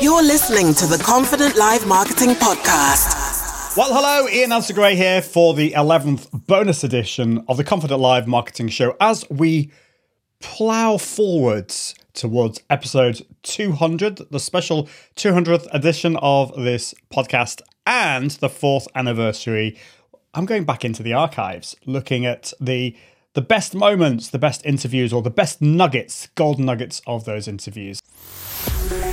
You're listening to the Confident Live Marketing Podcast. Well, hello, Ian Gray here for the 11th bonus edition of the Confident Live Marketing Show as we plow forwards towards episode 200, the special 200th edition of this podcast, and the fourth anniversary. I'm going back into the archives, looking at the the best moments, the best interviews, or the best nuggets, golden nuggets of those interviews.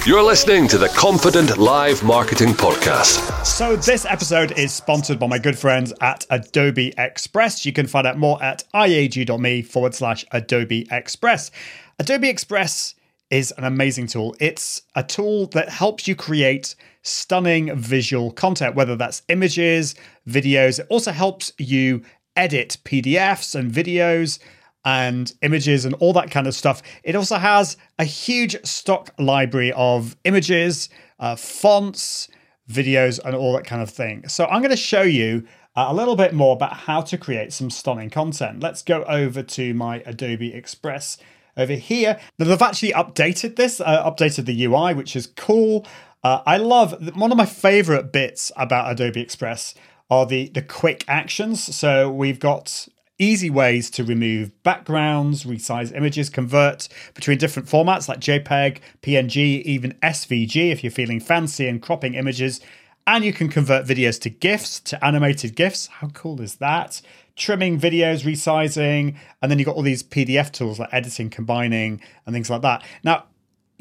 You're listening to the Confident Live Marketing Podcast. So, this episode is sponsored by my good friends at Adobe Express. You can find out more at iag.me forward slash Adobe Express. Adobe Express is an amazing tool. It's a tool that helps you create stunning visual content, whether that's images, videos. It also helps you edit PDFs and videos and images and all that kind of stuff. It also has a huge stock library of images, uh, fonts, videos, and all that kind of thing. So I'm going to show you uh, a little bit more about how to create some stunning content. Let's go over to my Adobe Express over here. Now, they've actually updated this, uh, updated the UI, which is cool. Uh, I love one of my favorite bits about Adobe Express are the the quick actions. So we've got easy ways to remove backgrounds, resize images, convert between different formats like JPEG, PNG, even SVG if you're feeling fancy and cropping images. And you can convert videos to GIFs, to animated GIFs. How cool is that? Trimming videos, resizing, and then you've got all these PDF tools like editing, combining, and things like that. Now,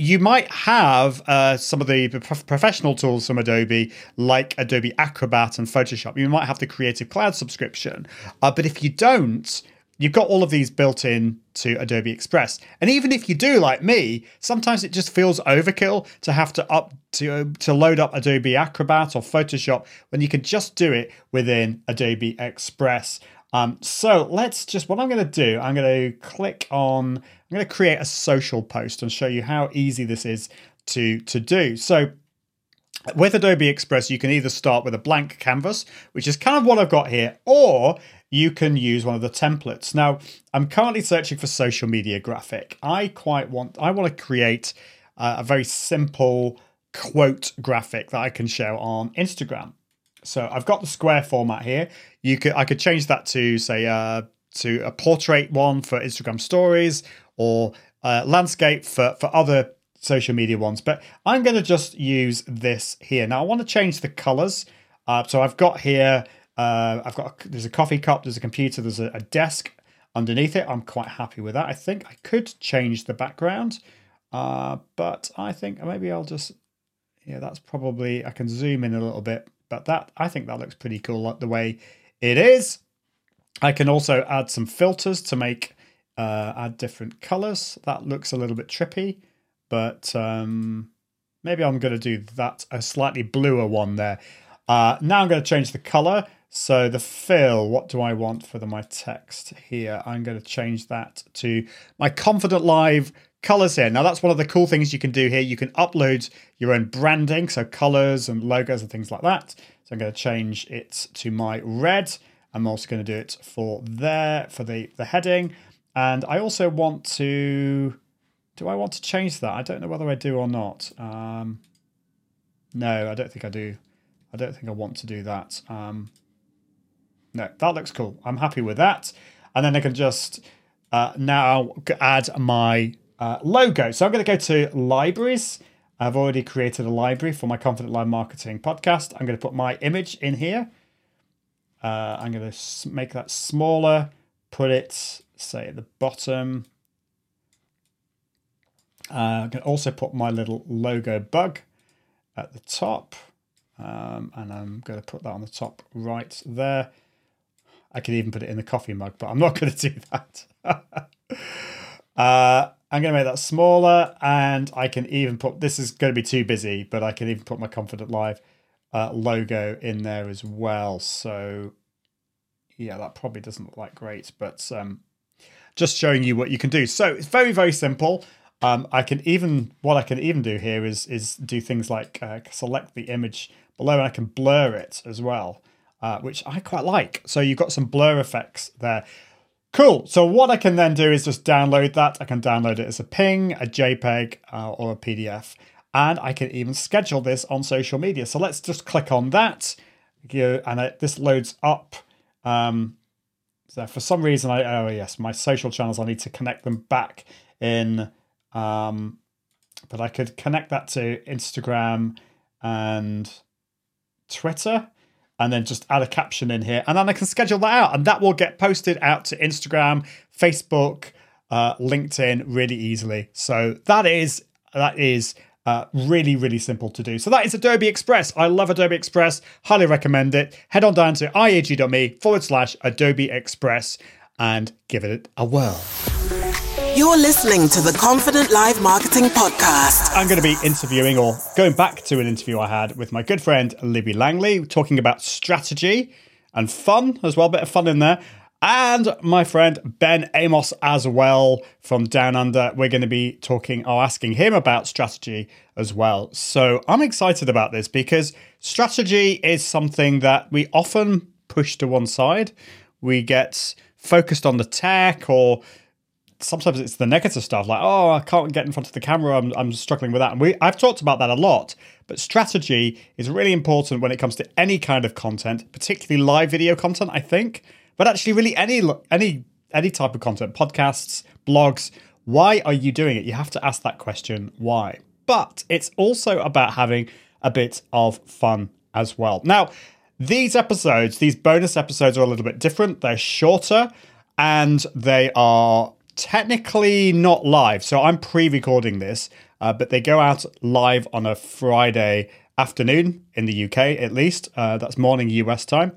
you might have uh, some of the professional tools from Adobe, like Adobe Acrobat and Photoshop. You might have the Creative Cloud subscription. Uh, but if you don't, you've got all of these built in to Adobe Express. And even if you do, like me, sometimes it just feels overkill to have to up to to load up Adobe Acrobat or Photoshop when you can just do it within Adobe Express. Um, so let's just, what I'm going to do, I'm going to click on, I'm going to create a social post and show you how easy this is to, to do. So with Adobe Express, you can either start with a blank canvas, which is kind of what I've got here, or you can use one of the templates. Now, I'm currently searching for social media graphic. I quite want, I want to create a very simple quote graphic that I can show on Instagram. So I've got the square format here. You could I could change that to say uh, to a portrait one for Instagram stories or uh, landscape for for other social media ones. But I'm going to just use this here. Now I want to change the colors. Uh, so I've got here. Uh, I've got there's a coffee cup. There's a computer. There's a, a desk underneath it. I'm quite happy with that. I think I could change the background, uh, but I think maybe I'll just yeah. That's probably I can zoom in a little bit but that I think that looks pretty cool the way it is. I can also add some filters to make uh, add different colors. That looks a little bit trippy, but um, maybe I'm going to do that a slightly bluer one there. Uh, now I'm going to change the color. So the fill, what do I want for the, my text here? I'm going to change that to my Confident Live colors here. Now that's one of the cool things you can do here. You can upload your own branding, so colors and logos and things like that. So I'm going to change it to my red. I'm also going to do it for there for the the heading, and I also want to. Do I want to change that? I don't know whether I do or not. Um, no, I don't think I do. I don't think I want to do that. Um, no, that looks cool. I'm happy with that. And then I can just uh, now add my uh, logo. So I'm going to go to libraries. I've already created a library for my Confident Live Marketing podcast. I'm going to put my image in here. Uh, I'm going to make that smaller, put it, say, at the bottom. Uh, I can also put my little logo bug at the top. Um, and I'm going to put that on the top right there. I could even put it in the coffee mug, but I'm not going to do that. uh, I'm going to make that smaller and I can even put, this is going to be too busy, but I can even put my Confident Live uh, logo in there as well. So yeah, that probably doesn't look like great, but um, just showing you what you can do. So it's very, very simple. Um, I can even, what I can even do here is, is do things like uh, select the image below and I can blur it as well, uh, which I quite like. So you've got some blur effects there. Cool. So what I can then do is just download that. I can download it as a ping, a JPEG, uh, or a PDF. and I can even schedule this on social media. So let's just click on that, and it, this loads up. Um, so for some reason, I oh yes, my social channels. I need to connect them back in, um, but I could connect that to Instagram and Twitter and then just add a caption in here, and then I can schedule that out, and that will get posted out to Instagram, Facebook, uh, LinkedIn really easily. So that is that is uh, really, really simple to do. So that is Adobe Express. I love Adobe Express. Highly recommend it. Head on down to iag.me forward slash Adobe Express and give it a whirl. You're listening to the Confident Live Marketing Podcast. I'm going to be interviewing or going back to an interview I had with my good friend Libby Langley, talking about strategy and fun as well, bit of fun in there. And my friend Ben Amos as well from Down Under. We're going to be talking or asking him about strategy as well. So I'm excited about this because strategy is something that we often push to one side. We get focused on the tech or sometimes it's the negative stuff like oh i can't get in front of the camera i'm, I'm struggling with that. And we i've talked about that a lot but strategy is really important when it comes to any kind of content particularly live video content i think. But actually really any any any type of content podcasts blogs why are you doing it? You have to ask that question why? But it's also about having a bit of fun as well. Now these episodes these bonus episodes are a little bit different. They're shorter and they are technically not live. So I'm pre recording this, uh, but they go out live on a Friday afternoon in the UK, at least. Uh, that's morning US time.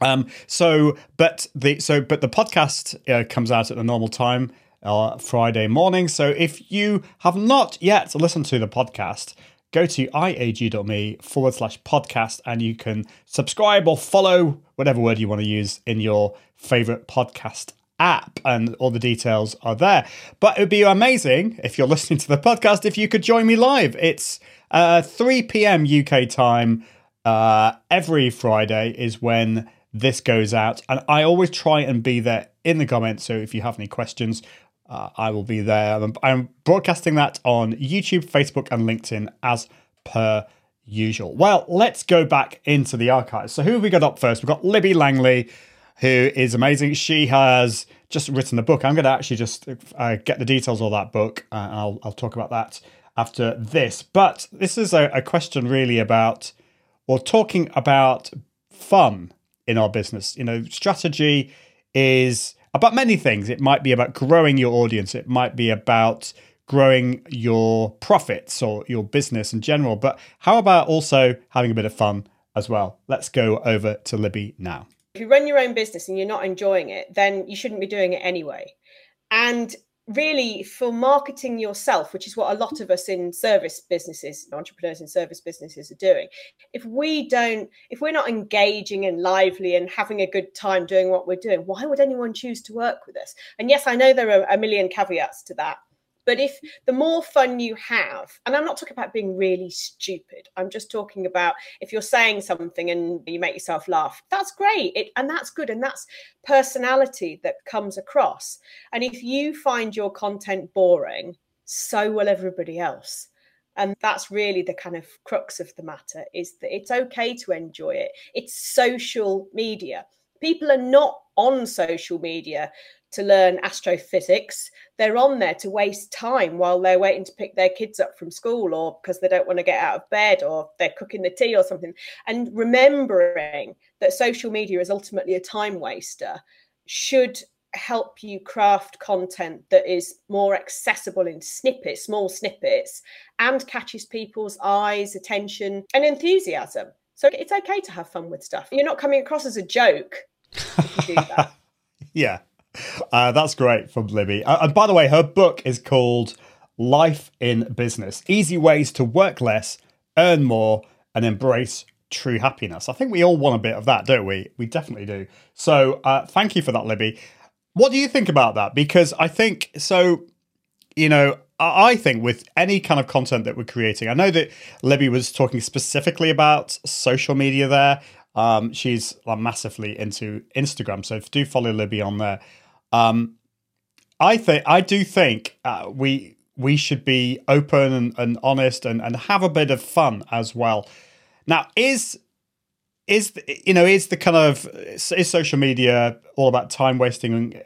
Um, so, but the so but the podcast uh, comes out at the normal time, uh, Friday morning. So if you have not yet listened to the podcast, go to iag.me forward slash podcast and you can subscribe or follow whatever word you want to use in your favorite podcast app, and all the details are there. But it would be amazing if you're listening to the podcast if you could join me live. It's uh, 3 p.m. UK time. Uh, every Friday is when this goes out, and I always try and be there in the comments. So if you have any questions, uh, I will be there. I'm, I'm broadcasting that on YouTube, Facebook, and LinkedIn as per usual. Well, let's go back into the archives. So who have we got up first? We've got Libby Langley who is amazing. She has just written a book. I'm going to actually just uh, get the details of that book, uh, and I'll, I'll talk about that after this. But this is a, a question really about, or talking about fun in our business. You know, strategy is about many things. It might be about growing your audience, it might be about growing your profits or your business in general. But how about also having a bit of fun as well? Let's go over to Libby now. If you run your own business and you're not enjoying it, then you shouldn't be doing it anyway. And really, for marketing yourself, which is what a lot of us in service businesses, entrepreneurs in service businesses are doing, if we don't, if we're not engaging and lively and having a good time doing what we're doing, why would anyone choose to work with us? And yes, I know there are a million caveats to that. But if the more fun you have, and I'm not talking about being really stupid, I'm just talking about if you're saying something and you make yourself laugh, that's great. It, and that's good. And that's personality that comes across. And if you find your content boring, so will everybody else. And that's really the kind of crux of the matter is that it's okay to enjoy it. It's social media. People are not on social media to learn astrophysics. They're on there to waste time while they're waiting to pick their kids up from school or because they don't want to get out of bed or they're cooking the tea or something. And remembering that social media is ultimately a time waster should help you craft content that is more accessible in snippets, small snippets, and catches people's eyes, attention, and enthusiasm. So it's okay to have fun with stuff. You're not coming across as a joke. yeah. Uh, that's great from Libby. Uh, and by the way, her book is called Life in Business Easy Ways to Work Less, Earn More, and Embrace True Happiness. I think we all want a bit of that, don't we? We definitely do. So uh, thank you for that, Libby. What do you think about that? Because I think so, you know, I think with any kind of content that we're creating, I know that Libby was talking specifically about social media there. Um, she's massively into Instagram, so do follow Libby on there. Um, I think I do think uh, we we should be open and, and honest and, and have a bit of fun as well. Now, is is you know is the kind of is social media all about time wasting?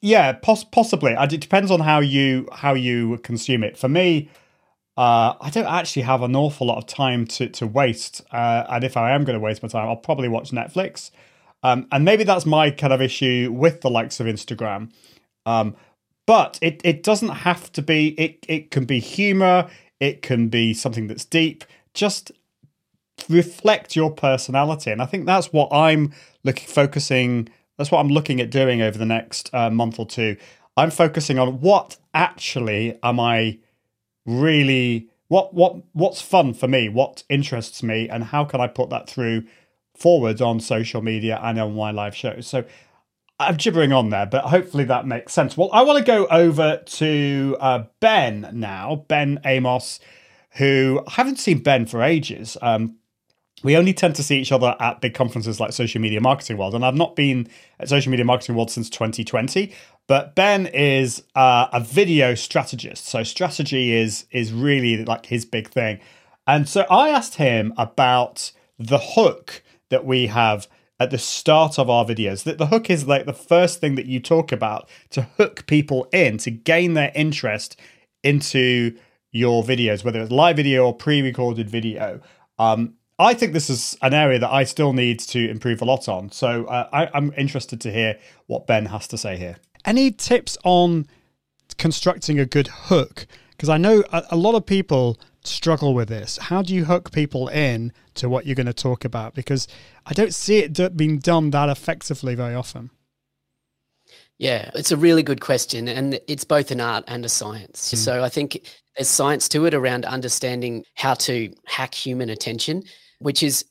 Yeah, poss- possibly. It depends on how you how you consume it. For me, uh, I don't actually have an awful lot of time to to waste, uh, and if I am going to waste my time, I'll probably watch Netflix. Um, and maybe that's my kind of issue with the likes of Instagram. Um, but it, it doesn't have to be, it, it can be humor, it can be something that's deep. Just reflect your personality. And I think that's what I'm looking, focusing, that's what I'm looking at doing over the next uh, month or two. I'm focusing on what actually am I really what what what's fun for me, what interests me, and how can I put that through forward on social media and on my live shows. So I'm gibbering on there, but hopefully that makes sense. Well, I want to go over to uh, Ben now, Ben Amos, who I haven't seen Ben for ages. Um, we only tend to see each other at big conferences like Social Media Marketing World, and I've not been at Social Media Marketing World since 2020. But Ben is uh, a video strategist, so strategy is is really like his big thing. And so I asked him about the hook that we have at the start of our videos. That the hook is like the first thing that you talk about to hook people in, to gain their interest into your videos, whether it's live video or pre-recorded video. Um, I think this is an area that I still need to improve a lot on. So uh, I, I'm interested to hear what Ben has to say here. Any tips on constructing a good hook? Because I know a, a lot of people struggle with this. How do you hook people in to what you're going to talk about? Because I don't see it being done that effectively very often. Yeah, it's a really good question. And it's both an art and a science. Mm. So I think there's science to it around understanding how to hack human attention, which is,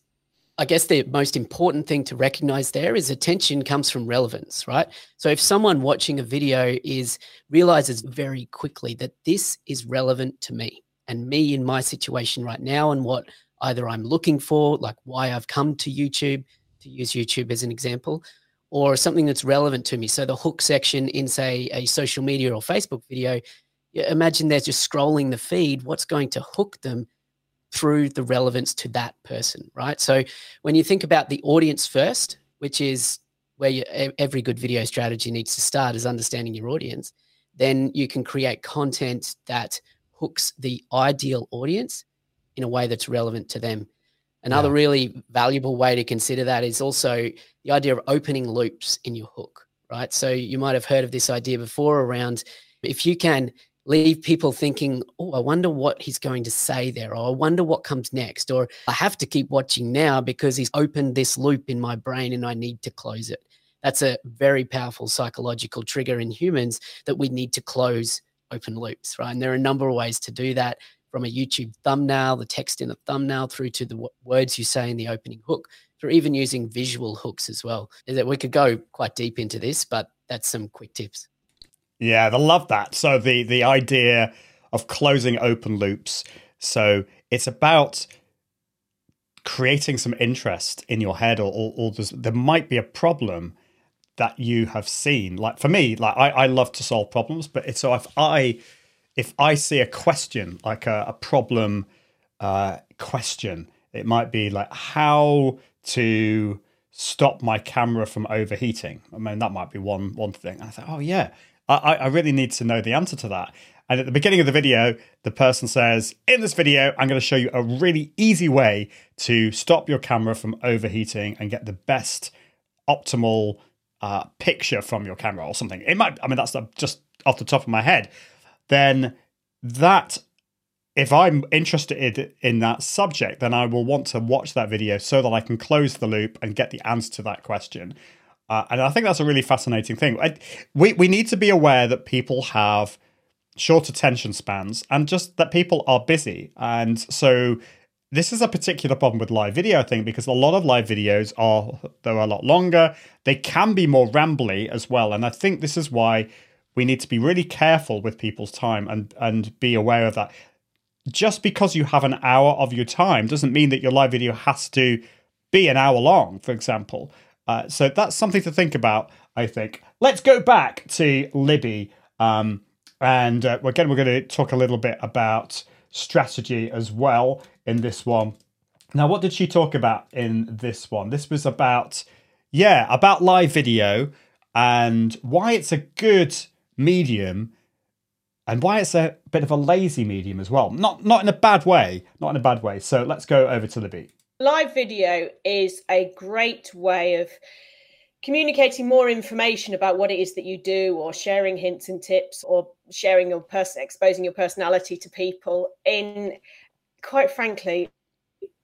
I guess, the most important thing to recognize there is attention comes from relevance, right? So if someone watching a video is realizes very quickly that this is relevant to me, and me in my situation right now and what either I'm looking for, like why I've come to YouTube, to use YouTube as an example, or something that's relevant to me. So the hook section in, say, a social media or Facebook video, imagine they're just scrolling the feed. What's going to hook them through the relevance to that person, right? So when you think about the audience first, which is where you, every good video strategy needs to start, is understanding your audience, then you can create content that hooks the ideal audience in a way that's relevant to them. Another yeah. really valuable way to consider that is also the idea of opening loops in your hook, right? So you might have heard of this idea before around if you can leave people thinking, oh, I wonder what he's going to say there, or I wonder what comes next, or I have to keep watching now because he's opened this loop in my brain and I need to close it. That's a very powerful psychological trigger in humans that we need to close open loops, right? And there are a number of ways to do that from a YouTube thumbnail, the text in the thumbnail, through to the words you say in the opening hook, through even using visual hooks as well. Is that we could go quite deep into this, but that's some quick tips. Yeah, I love that. So the the idea of closing open loops. So it's about creating some interest in your head, or, or, or there might be a problem that you have seen. Like for me, like I, I love to solve problems, but it's so if I if I see a question like a, a problem uh, question, it might be like how to stop my camera from overheating. I mean, that might be one one thing. And I thought, oh yeah, I, I really need to know the answer to that. And at the beginning of the video, the person says, In this video, I'm going to show you a really easy way to stop your camera from overheating and get the best optimal uh, picture from your camera or something, it might, I mean, that's just off the top of my head, then that, if I'm interested in that subject, then I will want to watch that video so that I can close the loop and get the answer to that question. Uh, and I think that's a really fascinating thing. I, we, we need to be aware that people have short attention spans and just that people are busy. And so this is a particular problem with live video, I think, because a lot of live videos are they're a lot longer. They can be more rambly as well, and I think this is why we need to be really careful with people's time and and be aware of that. Just because you have an hour of your time doesn't mean that your live video has to be an hour long, for example. Uh, so that's something to think about. I think. Let's go back to Libby. Um, And uh, again, we're going to talk a little bit about strategy as well in this one. Now, what did she talk about in this one? This was about, yeah, about live video and why it's a good medium and why it's a bit of a lazy medium as well. Not not in a bad way, not in a bad way. So let's go over to Libby. Live video is a great way of communicating more information about what it is that you do or sharing hints and tips or sharing your person exposing your personality to people in quite frankly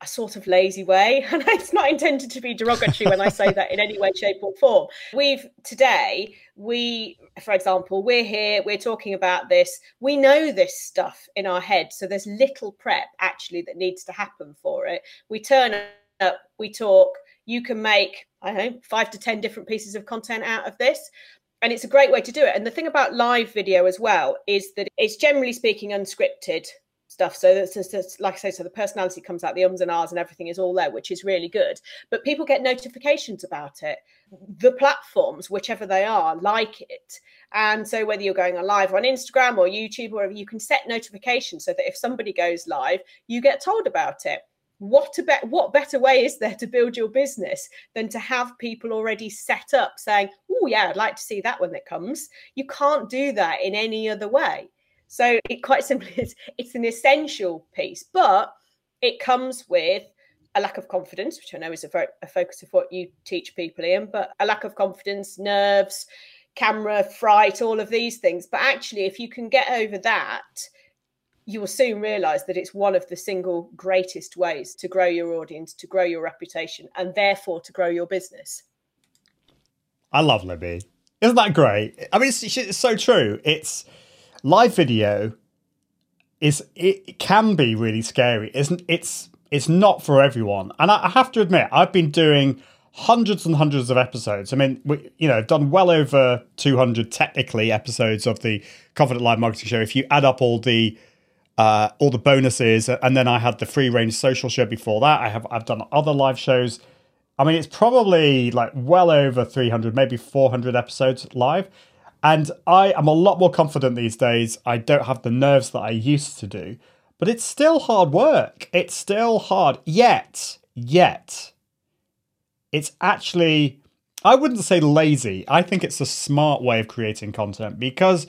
a sort of lazy way. And it's not intended to be derogatory when I say that in any way, shape, or form. We've today, we, for example, we're here, we're talking about this. We know this stuff in our head. So there's little prep actually that needs to happen for it. We turn up, we talk. You can make, I don't know, five to 10 different pieces of content out of this and it's a great way to do it. And the thing about live video as well is that it's generally speaking unscripted stuff. So that's just, like I say, so the personality comes out, the ums and ahs and everything is all there, which is really good. But people get notifications about it. The platforms, whichever they are, like it. And so whether you're going live on Instagram or YouTube or whatever, you can set notifications so that if somebody goes live, you get told about it. What about what better way is there to build your business than to have people already set up saying, "Oh yeah, I'd like to see that when it comes." You can't do that in any other way. So it quite simply is it's an essential piece, but it comes with a lack of confidence, which I know is a, a focus of what you teach people, Ian, but a lack of confidence, nerves, camera fright, all of these things. But actually, if you can get over that, you will soon realize that it's one of the single greatest ways to grow your audience, to grow your reputation, and therefore to grow your business. I love Libby. Isn't that great? I mean, it's, it's so true. It's live video is it can be really scary. Isn't it's it's not for everyone. And I, I, have to admit i've been doing hundreds and hundreds of episodes. I mean we, you know i've done well over 200 technically episodes of the confident live marketing show if you add up all the uh, all the bonuses. And then i had the free range social show before that. I have i've done other live shows. I mean it's probably like well over 300 maybe 400 episodes live and I am a lot more confident these days. I don't have the nerves that I used to do, but it's still hard work. It's still hard. Yet, yet, it's actually, I wouldn't say lazy. I think it's a smart way of creating content because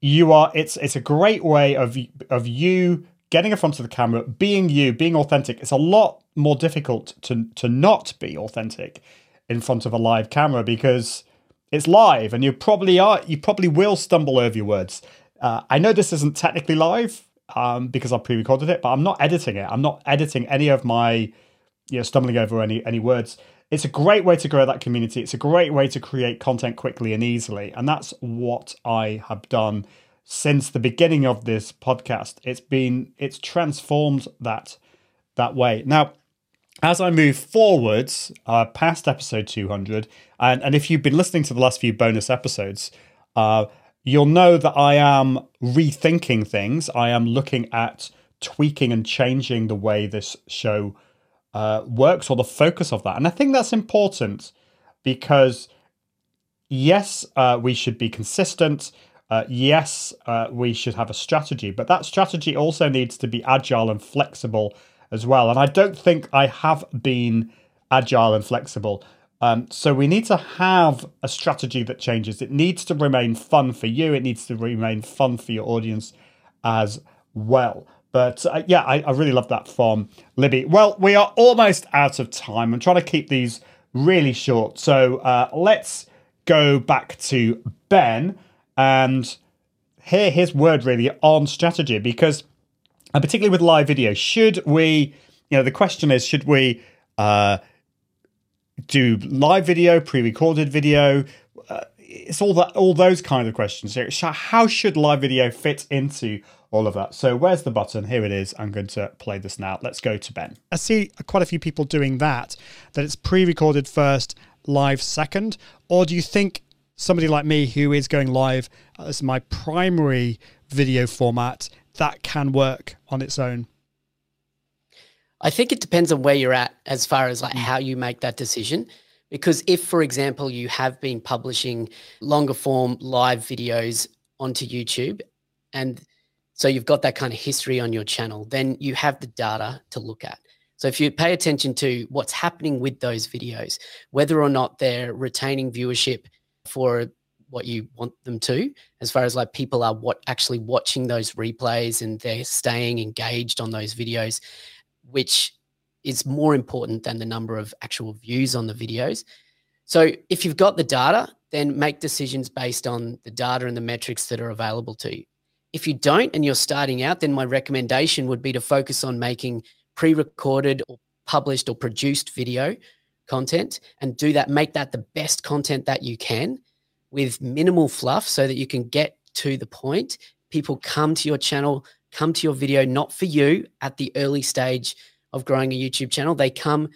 you are, it's, it's a great way of, of you getting in front of the camera, being you, being authentic. It's a lot more difficult to, to not be authentic in front of a live camera because it's live, and you probably are. You probably will stumble over your words. Uh, I know this isn't technically live um, because I pre-recorded it, but I'm not editing it. I'm not editing any of my, you know, stumbling over any any words. It's a great way to grow that community. It's a great way to create content quickly and easily, and that's what I have done since the beginning of this podcast. It's been it's transformed that that way. Now, as I move forwards uh, past episode 200, and, and if you've been listening to the last few bonus episodes, uh, you'll know that I am rethinking things. I am looking at tweaking and changing the way this show uh, works or the focus of that. And I think that's important because, yes, uh, we should be consistent. Uh, yes, uh, we should have a strategy, but that strategy also needs to be agile and flexible as well. And I don't think I have been agile and flexible. Um, so we need to have a strategy that changes. It needs to remain fun for you. It needs to remain fun for your audience as well. But uh, yeah, I, I, really love that from Libby. Well, we are almost out of time. I'm trying to keep these really short. So uh, let's go back to Ben and hear his word really on strategy because and particularly with live video, should we, you know, the question is, should we uh, do live video, pre-recorded video? Uh, it's all that, all those kind of questions. Here. How should live video fit into all of that? So where's the button? Here it is. I'm going to play this now. Let's go to Ben. I see quite a few people doing that. That it's pre-recorded first, live second, or do you think somebody like me who is going live as my primary video format that can work on its own? I think it depends on where you're at as far as like mm. how you make that decision. Because if, for example, you have been publishing longer form live videos onto YouTube and so you've got that kind of history on your channel, then you have the data to look at. So if you pay attention to what's happening with those videos, whether or not they're retaining viewership for what you want them to, as far as like people are what actually watching those replays and they're staying engaged on those videos, which is more important than the number of actual views on the videos. So if you've got the data, then make decisions based on the data and the metrics that are available to you. If you don't and you're starting out, then my recommendation would be to focus on making pre recorded or published or produced video content and do that, make that the best content that you can with minimal fluff so that you can get to the point. People come to your channel, come to your video, not for you at the early stage of growing a YouTube channel. They come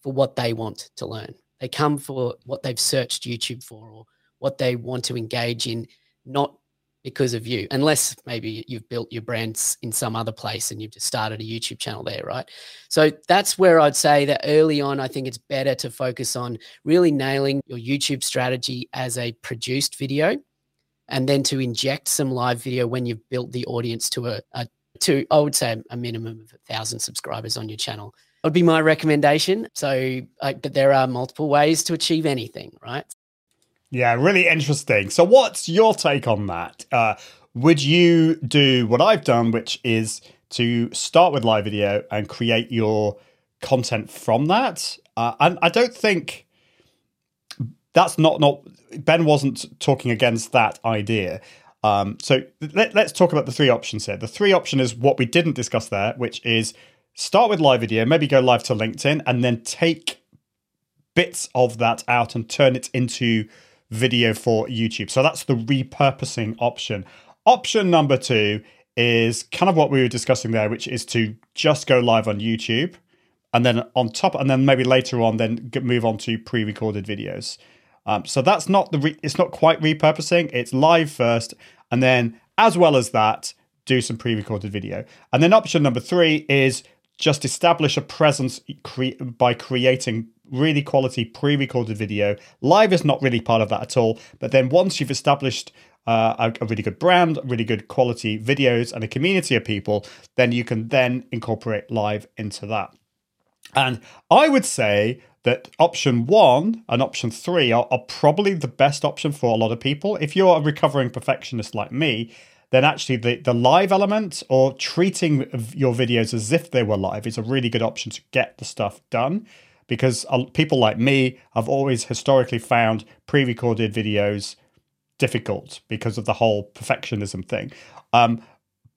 for what they want to learn. They come for what they've searched YouTube for or what they want to engage in, not because of you, unless maybe you've built your brands in some other place and you've just started a YouTube channel there, right? So that's where I'd say that early on, I think it's better to focus on really nailing your YouTube strategy as a produced video and then to inject some live video when you've built the audience to a, a to I would say a minimum of a thousand subscribers on your channel. That would be my recommendation. So, uh, but there are multiple ways to achieve anything, right? Yeah, really interesting. So, what's your take on that? Uh, would you do what I've done, which is to start with live video and create your content from that? Uh, and I don't think that's not not Ben wasn't talking against that idea. Um, so let, us talk about the three options here. The three option is what we didn't discuss there, which is start with live video, maybe go live to LinkedIn, and then take bits of that out and turn it into video for YouTube. So that's the repurposing option. Option number two is kind of what we were discussing there, which is to just go live on YouTube and then on top, and then maybe later on, then move on to pre recorded videos. Um, so that's not the, it's not quite repurposing, it's live first, and then as well as that, do some pre recorded video. And then option number three is just establish a presence cre- by creating really quality pre-recorded video. Live is not really part of that at all. But then once you've established uh, a, a, really good brand, really good quality videos, and a community of people, then you can then incorporate live into that. And I would say that option one and option three are, are probably the best option for a lot of people. If you're a recovering perfectionist like me, then actually the, the live element or treating your videos as if they were live is a really good option to get the stuff done because people like me have always historically found pre recorded videos difficult because of the whole perfectionism thing. Um,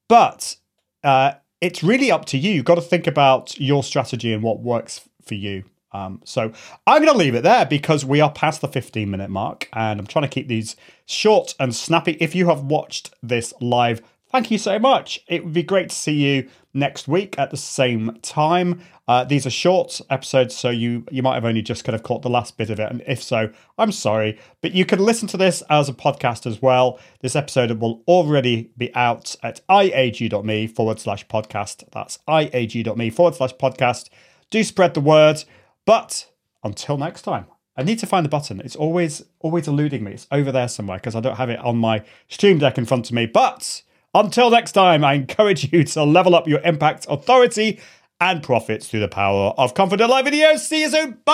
but uh, it's really up to you. You've got to think about your strategy and what works for you. Um, so I'm going to leave it there because we are past the 15 minute mark and I'm trying to keep these short and snappy. If you have watched this live, thank you so much. It would be great to see you next week at the same time. Uh, these are short episodes, so you you might have only just kind of caught the last bit of it, and if so, I'm sorry. But you can listen to this as a podcast as well. This episode will already be out at iag.me forward slash podcast. That's iag.me forward slash podcast. Do spread the word. But until next time. I need to find the button. It's always always eluding me. It's over there somewhere because I don't have it on my stream deck in front of me. But until next time, I encourage you to level up your impact, authority, and profits through the power of Confident Live videos. See you soon. Bye.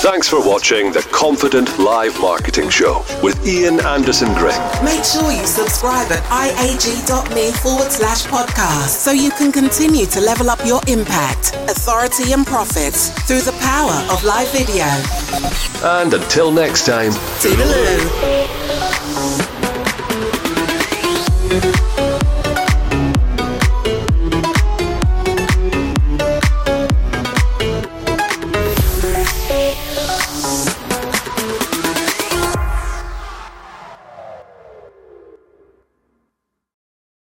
Thanks for watching the Confident Live Marketing Show with Ian Anderson Gray. Make sure you subscribe at iag.me forward slash podcast so you can continue to level up your impact, authority, and profits through the power of live video. And until next time, toodaloo.